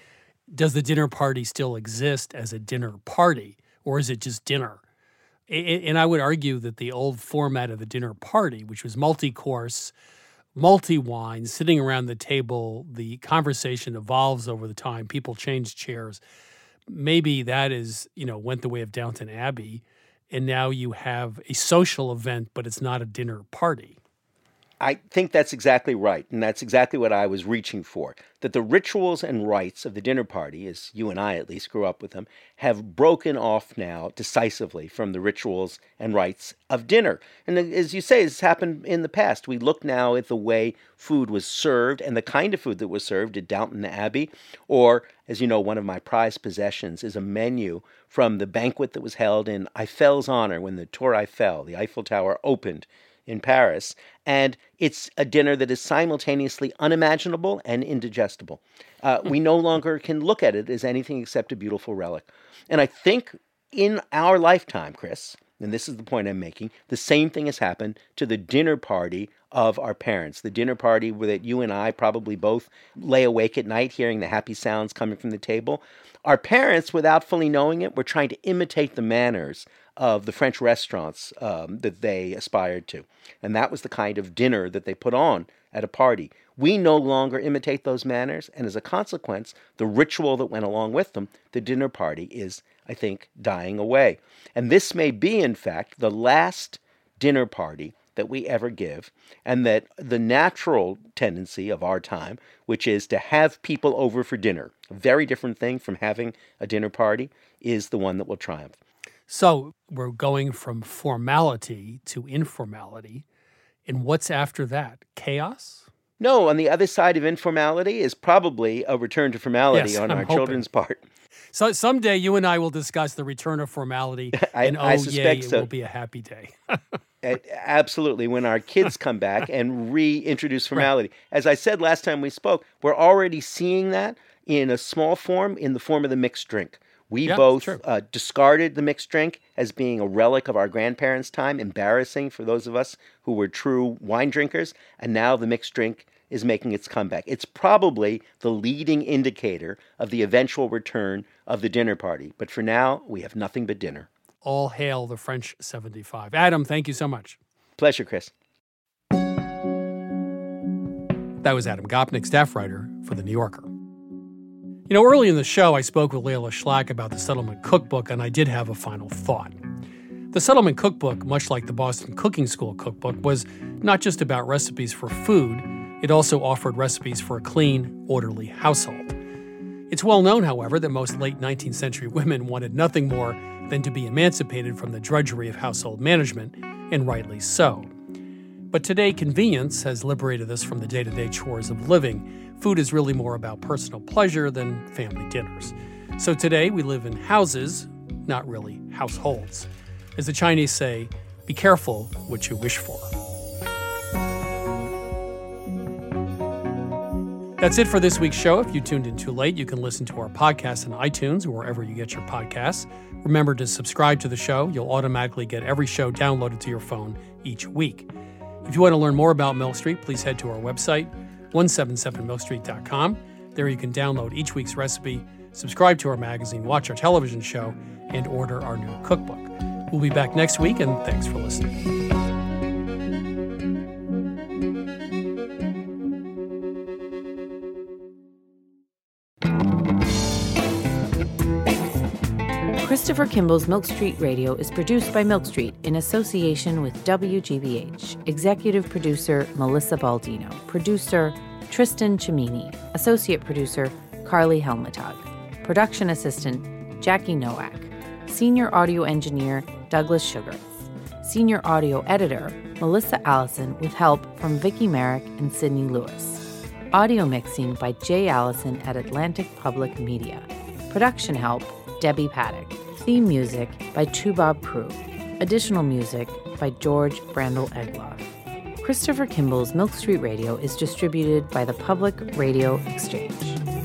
does the dinner party still exist as a dinner party or is it just dinner? And I would argue that the old format of the dinner party, which was multi course, multi wine, sitting around the table, the conversation evolves over the time, people change chairs. Maybe that is, you know, went the way of Downton Abbey. And now you have a social event, but it's not a dinner party. I think that's exactly right. And that's exactly what I was reaching for. That the rituals and rites of the dinner party, as you and I at least grew up with them, have broken off now decisively from the rituals and rites of dinner. And as you say, it's happened in the past. We look now at the way food was served and the kind of food that was served at Downton Abbey. Or, as you know, one of my prized possessions is a menu from the banquet that was held in Eiffel's honor when the Tour Eiffel, the Eiffel Tower, opened in Paris. And it's a dinner that is simultaneously unimaginable and indigestible. Uh, we no longer can look at it as anything except a beautiful relic. And I think in our lifetime, Chris, and this is the point I'm making, the same thing has happened to the dinner party of our parents. The dinner party that you and I probably both lay awake at night hearing the happy sounds coming from the table. Our parents, without fully knowing it, were trying to imitate the manners of the French restaurants um, that they aspired to. And that was the kind of dinner that they put on at a party. We no longer imitate those manners, and as a consequence, the ritual that went along with them, the dinner party, is, I think, dying away. And this may be, in fact, the last dinner party that we ever give, and that the natural tendency of our time, which is to have people over for dinner, a very different thing from having a dinner party, is the one that will triumph. So we're going from formality to informality. And what's after that? Chaos? No, on the other side of informality is probably a return to formality Yes, on I'm our hoping. children's part. So someday you and I will discuss the return of formality, I- and oh I yay, suspect it will be a happy day. Absolutely. When our kids come back and reintroduce formality. As I said last time we spoke, we're already seeing that in a small form, in the form of the mixed drink. We Yeah, both uh, discarded the mixed drink as being a relic of our grandparents' time, embarrassing for those of us who were true wine drinkers. And now the mixed drink is making its comeback. It's probably the leading indicator of the eventual return of the dinner party. But for now, we have nothing but dinner. All hail the French 75. Adam, thank you so much. Pleasure, Chris. That was Adam Gopnik, staff writer for The New Yorker. You know, early in the show, I spoke with Layla Schlack about the Settlement Cookbook, and I did have a final thought. The Settlement Cookbook, much like the Boston Cooking School cookbook, was not just about recipes for food, it also offered recipes for a clean, orderly household. It's well known, however, that most late 19th century women wanted nothing more than to be emancipated from the drudgery of household management, and rightly so. But today, convenience has liberated us from the day to day chores of living. Food is really more about personal pleasure than family dinners. So today, we live in houses, not really households. As the Chinese say, be careful what you wish for. That's it for this week's show. If you tuned in too late, you can listen to our podcast on iTunes or wherever you get your podcasts. Remember to subscribe to the show. You'll automatically get every show downloaded to your phone each week. If you want to learn more about Milk Street, please head to our website, 177milkstreet.com. There you can download each week's recipe, subscribe to our magazine, watch our television show, and order our new cookbook. We'll be back next week, and thanks for listening. Christopher Kimball's Milk Street Radio is produced by Milk Street in association with WGBH. Executive producer Melissa Baldino. Producer Tristan Chimini. Associate producer Carly Helmetag. Production assistant Jackie Nowak. Senior audio engineer Douglas Sugarth. Senior audio editor Melissa Allison with help from Vicki Merrick and Sydney Lewis. Audio mixing by Jay Allison at Atlantic Public Media. Production help Debbie Paddock. Theme music by Toubab Krewe. Additional music by George Brandl Egloff. Christopher Kimball's Milk Street Radio is distributed by the Public Radio Exchange.